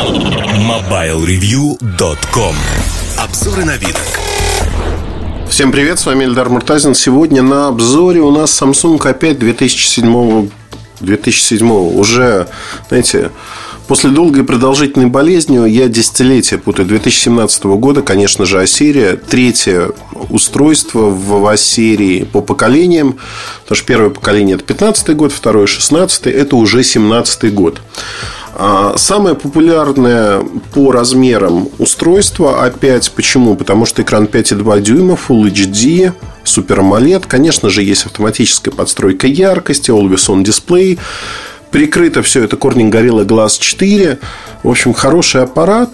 MobileReview.com Обзоры на вид. Всем привет, с вами Эльдар Муртазин. Сегодня на обзоре у нас Samsung опять 2007 2007 уже, знаете, После долгой продолжительной болезни я десятилетия путаю 2017 года, конечно же, Асирия. Третье устройство в Асирии по поколениям. Потому что первое поколение это 15 год, второе 16 это уже 17 год. А, самое популярное по размерам устройство опять почему? Потому что экран 5,2 дюйма, Full HD, Super AMOLED. Конечно же, есть автоматическая подстройка яркости, Always On Display. Прикрыто все это Corning Gorilla Glass 4. В общем, хороший аппарат,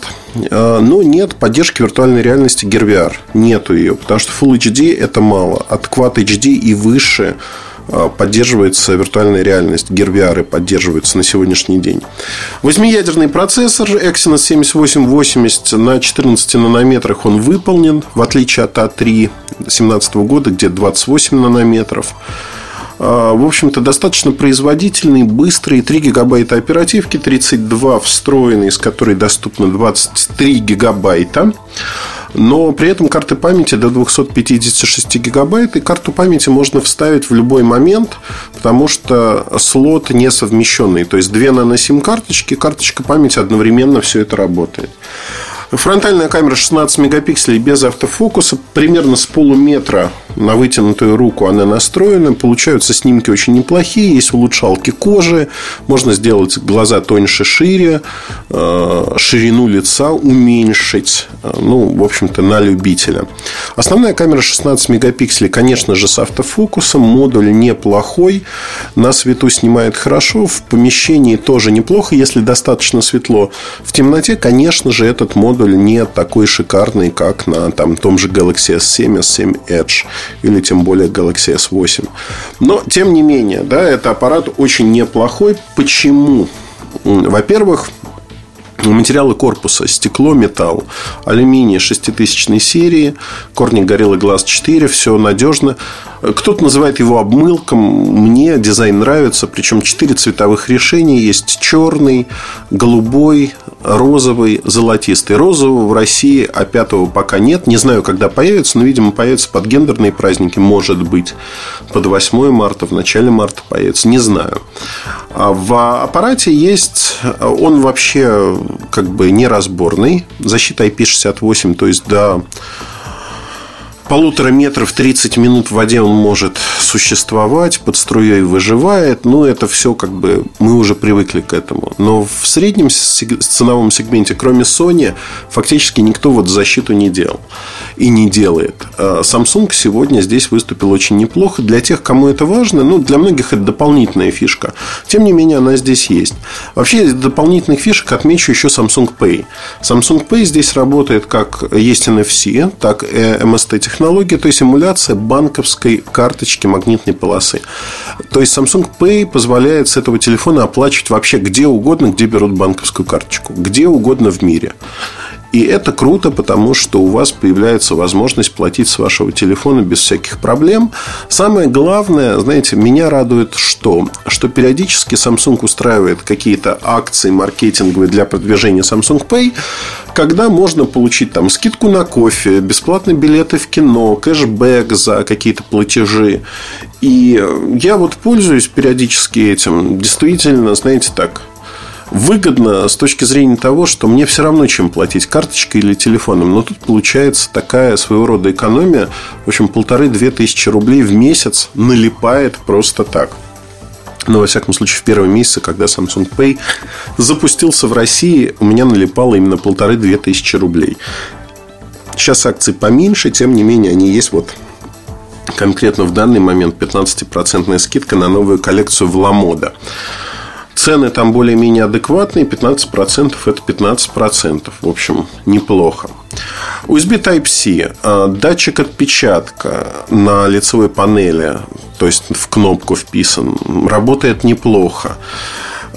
а, но нет поддержки виртуальной реальности Gear VR. Нету ее, потому что Full HD это мало. От Quad HD и выше поддерживается виртуальная реальность. Gear VR поддерживается на сегодняшний день. Восьмиядерный процессор Exynos 7880 на 14 нанометрах он выполнен, в отличие от A3 2017 года, где 28 нанометров. А, в общем-то, достаточно производительный, быстрый, 3 гигабайта оперативки, 32 встроенные, из которой доступно 23 гигабайта. Но при этом карты памяти до 256 гигабайт. И карту памяти можно вставить в любой момент, потому что слот несовмещенный. То есть, две нано-сим-карточки, карточка памяти одновременно все это работает. Фронтальная камера 16 мегапикселей без автофокуса. Примерно с полуметра на вытянутую руку она настроена. Получаются снимки очень неплохие. Есть улучшалки кожи. Можно сделать глаза тоньше, шире. Э, ширину лица уменьшить. Э, ну, в общем-то, на любителя. Основная камера 16 мегапикселей, конечно же, с автофокусом. Модуль неплохой. На свету снимает хорошо. В помещении тоже неплохо, если достаточно светло. В темноте, конечно же, этот модуль не такой шикарный, как на там, том же Galaxy S7, S7 Edge или тем более Galaxy S8. Но, тем не менее, да, это аппарат очень неплохой. Почему? Во-первых, Материалы корпуса – стекло, металл, алюминий 6000 серии, корник Gorilla Glass 4, все надежно. Кто-то называет его обмылком. Мне дизайн нравится. Причем четыре цветовых решения. Есть черный, голубой, розовый, золотистый. Розового в России, а пятого пока нет. Не знаю, когда появится, но, видимо, появится под гендерные праздники. Может быть, под 8 марта, в начале марта появится. Не знаю. А в аппарате есть... Он вообще как бы неразборный. Защита IP68, то есть до полутора метров 30 минут в воде он может существовать, под струей выживает. Ну, это все как бы мы уже привыкли к этому. Но в среднем ценовом сегменте, кроме Sony, фактически никто вот защиту не делал и не делает. А Samsung сегодня здесь выступил очень неплохо. Для тех, кому это важно, ну, для многих это дополнительная фишка. Тем не менее, она здесь есть. Вообще, из дополнительных фишек отмечу еще Samsung Pay. Samsung Pay здесь работает как есть NFC, так и MST технология, то есть эмуляция банковской карточки магнитной полосы. То есть Samsung Pay позволяет с этого телефона оплачивать вообще где угодно, где берут банковскую карточку. Где угодно в мире. И это круто, потому что у вас появляется возможность платить с вашего телефона без всяких проблем. Самое главное, знаете, меня радует что? Что периодически Samsung устраивает какие-то акции маркетинговые для продвижения Samsung Pay, когда можно получить там скидку на кофе, бесплатные билеты в кино, кэшбэк за какие-то платежи. И я вот пользуюсь периодически этим. Действительно, знаете, так, выгодно с точки зрения того, что мне все равно, чем платить карточкой или телефоном. Но тут получается такая своего рода экономия. В общем, полторы-две тысячи рублей в месяц налипает просто так. Но, во всяком случае, в первом месяце, когда Samsung Pay запустился в России, у меня налипало именно полторы-две тысячи рублей. Сейчас акции поменьше, тем не менее, они есть вот конкретно в данный момент 15% скидка на новую коллекцию Вламода. Цены там более-менее адекватные, 15% это 15%. В общем, неплохо. USB Type-C. А, датчик отпечатка на лицевой панели, то есть в кнопку вписан, работает неплохо.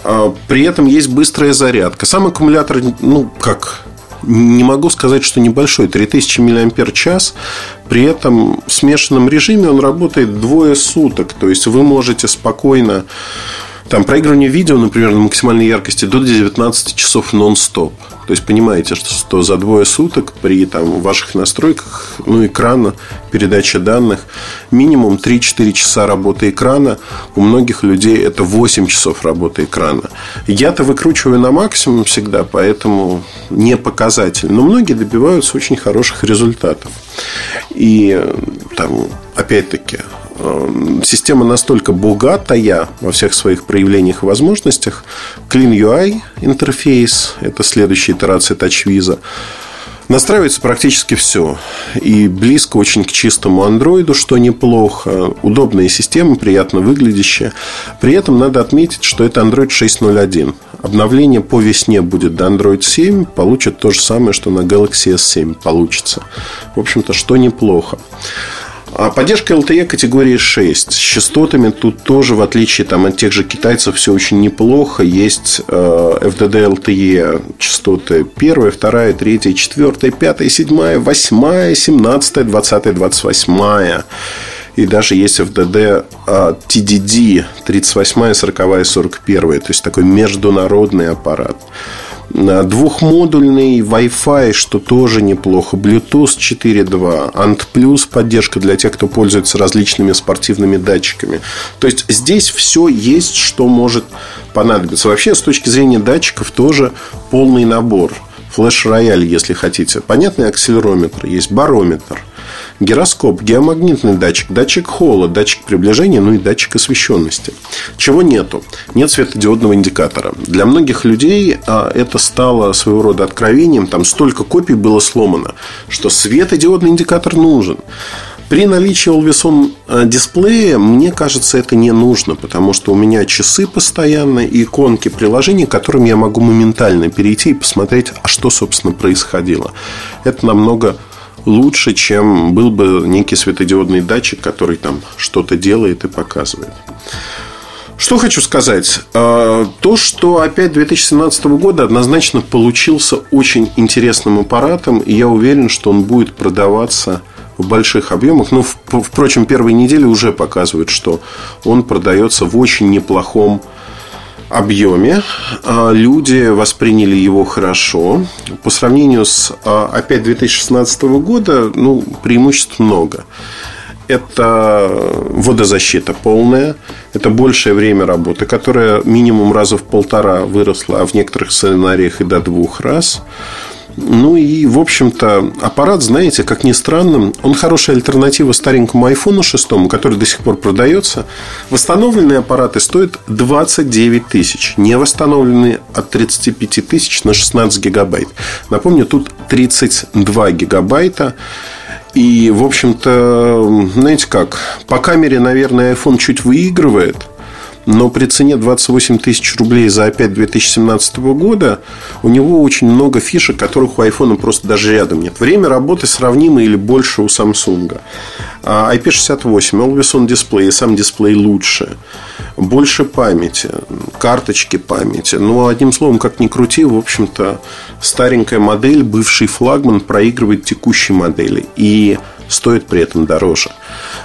А, при этом есть быстрая зарядка. Сам аккумулятор, ну, как не могу сказать, что небольшой, 3000 мАч. При этом в смешанном режиме он работает двое суток. То есть вы можете спокойно Там проигрывание видео, например, на максимальной яркости до 19 часов нон-стоп. То есть понимаете, что, что за двое суток при там, ваших настройках ну, экрана, передачи данных, минимум 3-4 часа работы экрана. У многих людей это 8 часов работы экрана. Я-то выкручиваю на максимум всегда, поэтому не показатель. Но многие добиваются очень хороших результатов. И там, опять-таки, система настолько богатая во всех своих проявлениях и возможностях. Clean UI интерфейс, это следующая итерация TouchWiz, Настраивается практически все. И близко очень к чистому андроиду, что неплохо. Удобная система, приятно выглядящая. При этом надо отметить, что это Android 6.0.1. Обновление по весне будет до Android 7. Получит то же самое, что на Galaxy S7 получится. В общем-то, что неплохо. А поддержка LTE категории 6 с частотами тут тоже, в отличие там, от тех же китайцев, все очень неплохо. Есть э, FDD LTE частоты 1, 2, 3, 4, 5, 7, 8, 17, 20, 28. И даже есть FDD TDD 38, 40, 41. То есть такой международный аппарат. Двухмодульный Wi-Fi, что тоже неплохо. Bluetooth 4.2. Ant Plus поддержка для тех, кто пользуется различными спортивными датчиками. То есть здесь все есть, что может понадобиться. Вообще, с точки зрения датчиков, тоже полный набор. Флеш-рояль, если хотите. Понятный акселерометр, есть барометр – Гироскоп, геомагнитный датчик, датчик холла, датчик приближения, ну и датчик освещенности. Чего нету? Нет светодиодного индикатора. Для многих людей а, это стало своего рода откровением. Там столько копий было сломано, что светодиодный индикатор нужен. При наличии Always On дисплея, мне кажется, это не нужно, потому что у меня часы постоянно иконки приложений, к которым я могу моментально перейти и посмотреть, а что, собственно, происходило. Это намного лучше, чем был бы некий светодиодный датчик, который там что-то делает и показывает. Что хочу сказать? А, то, что опять 2017 года однозначно получился очень интересным аппаратом, и я уверен, что он будет продаваться в больших объемах. Ну, впрочем, первые недели уже показывают, что он продается в очень неплохом объеме. А, люди восприняли его хорошо. По сравнению с а, опять 2016 года, ну, преимуществ много. Это водозащита полная, это большее время работы, которое минимум раза в полтора выросло, а в некоторых сценариях и до двух раз. Ну и, в общем-то, аппарат, знаете, как ни странно, он хорошая альтернатива старенькому айфону 6, который до сих пор продается. Восстановленные аппараты стоят 29 тысяч. Не восстановленные от 35 тысяч на 16 гигабайт. Напомню, тут 32 гигабайта. И, в общем-то, знаете как, по камере, наверное, iPhone чуть выигрывает – но при цене 28 тысяч рублей за опять 2017 года у него очень много фишек, которых у iPhone просто даже рядом нет. Время работы сравнимо или больше у Samsung. IP68, Always On дисплей, сам дисплей лучше. Больше памяти, карточки памяти. Ну, одним словом, как ни крути, в общем-то, старенькая модель, бывший флагман проигрывает текущей модели. И стоит при этом дороже.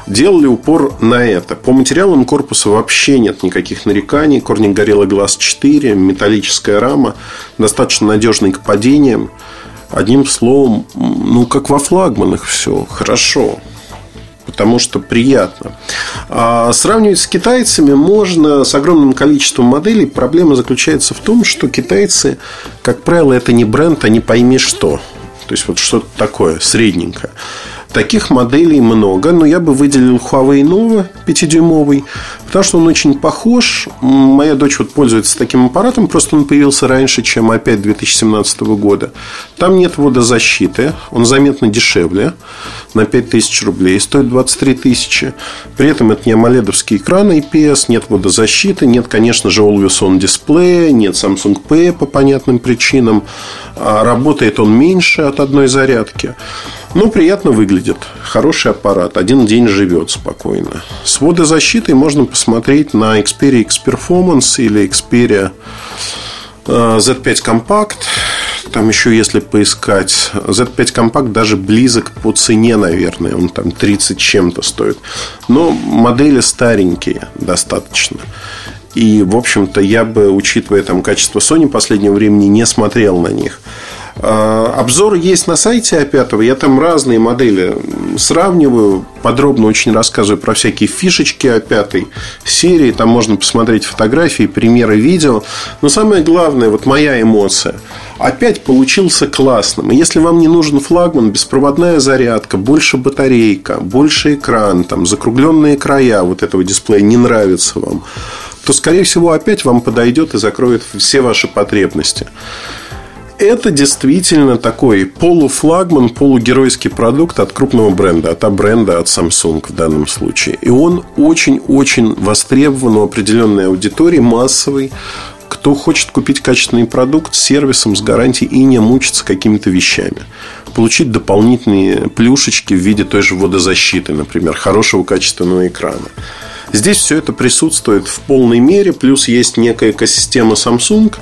Делали упор на это. По материалам корпуса вообще нет никаких нареканий. Корник горелый глаз 4, металлическая рама, достаточно надежный к падениям. Одним словом, ну, как во флагманах все хорошо потому что приятно. А сравнивать с китайцами можно с огромным количеством моделей. Проблема заключается в том, что китайцы, как правило, это не бренд, а не пойми что. То есть вот что-то такое средненькое. Таких моделей много, но я бы выделил Huawei Nova 5-дюймовый, потому что он очень похож. Моя дочь вот пользуется таким аппаратом, просто он появился раньше, чем опять 2017 года. Там нет водозащиты, он заметно дешевле, на 5000 рублей, стоит 23 тысячи. При этом это не амоледовский экран IPS, нет водозащиты, нет, конечно же, Always On дисплея, нет Samsung Pay по понятным причинам. А работает он меньше от одной зарядки. Ну, приятно выглядит. Хороший аппарат. Один день живет спокойно. С водозащитой можно посмотреть на Xperia X Performance или Xperia э, Z5 Compact. Там еще, если поискать, Z5 Compact даже близок по цене, наверное. Он там 30 чем-то стоит. Но модели старенькие достаточно. И, в общем-то, я бы, учитывая там качество Sony последнего времени, не смотрел на них. А, обзор есть на сайте А5. Я там разные модели сравниваю. Подробно очень рассказываю про всякие фишечки А5 серии. Там можно посмотреть фотографии, примеры видео. Но самое главное, вот моя эмоция. Опять получился классным. Если вам не нужен флагман, беспроводная зарядка, больше батарейка, больше экран, там, закругленные края вот этого дисплея не нравится вам, то, скорее всего, опять вам подойдет и закроет все ваши потребности это действительно такой полуфлагман, полугеройский продукт от крупного бренда, от бренда, от Samsung в данном случае. И он очень-очень востребован у определенной аудитории, массовый, кто хочет купить качественный продукт с сервисом, с гарантией и не мучиться какими-то вещами. Получить дополнительные плюшечки в виде той же водозащиты, например, хорошего качественного экрана. Здесь все это присутствует в полной мере, плюс есть некая экосистема Samsung,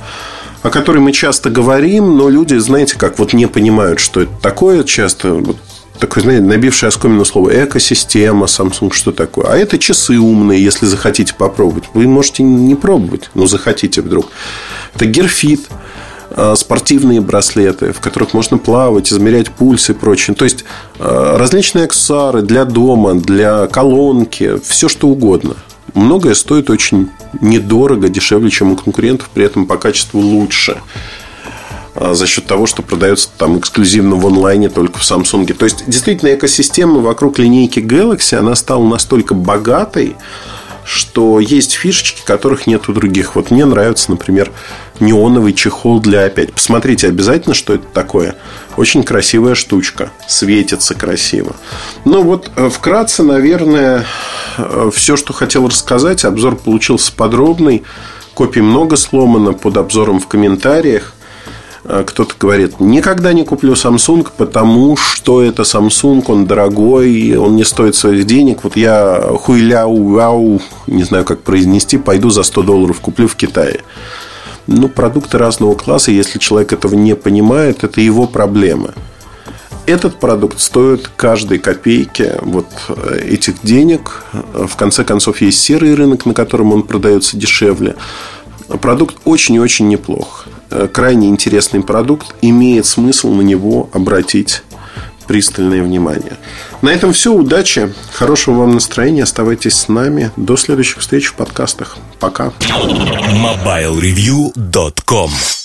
о которой мы часто говорим, но люди, знаете, как вот не понимают, что это такое часто. Вот такое, знаете, набившее оскомину слово экосистема, Samsung, что такое. А это часы умные, если захотите попробовать. Вы можете не пробовать, но захотите вдруг. Это Герфит, а, спортивные браслеты, в которых можно плавать, измерять пульс и прочее. То есть а, различные аксессуары для дома, для колонки, все что угодно. Многое стоит очень недорого, дешевле, чем у конкурентов, при этом по качеству лучше а, за счет того, что продается там эксклюзивно в онлайне только в Samsung. То есть, действительно, экосистема вокруг линейки Galaxy, она стала настолько богатой, что есть фишечки, которых нет у других. Вот мне нравится, например, неоновый чехол для опять. Посмотрите обязательно, что это такое. Очень красивая штучка. Светится красиво. Ну вот, э, вкратце, наверное, э, все, что хотел рассказать. Обзор получился подробный. Копий много сломано под обзором в комментариях. Э, кто-то говорит, никогда не куплю Samsung, потому что это Samsung, он дорогой, он не стоит своих денег. Вот я хуйляу, вау, не знаю, как произнести, пойду за 100 долларов куплю в Китае. Ну, продукты разного класса, если человек этого не понимает, это его проблема. Этот продукт стоит каждой копейки вот э, этих денег. В конце концов, есть серый рынок, на котором он продается дешевле. Продукт очень и очень неплох. Э, крайне интересный продукт. Имеет смысл на него обратить пристальное внимание. На этом все. Удачи. Хорошего вам настроения. Оставайтесь с нами. До следующих встреч в подкастах. Пока. MobileReview.com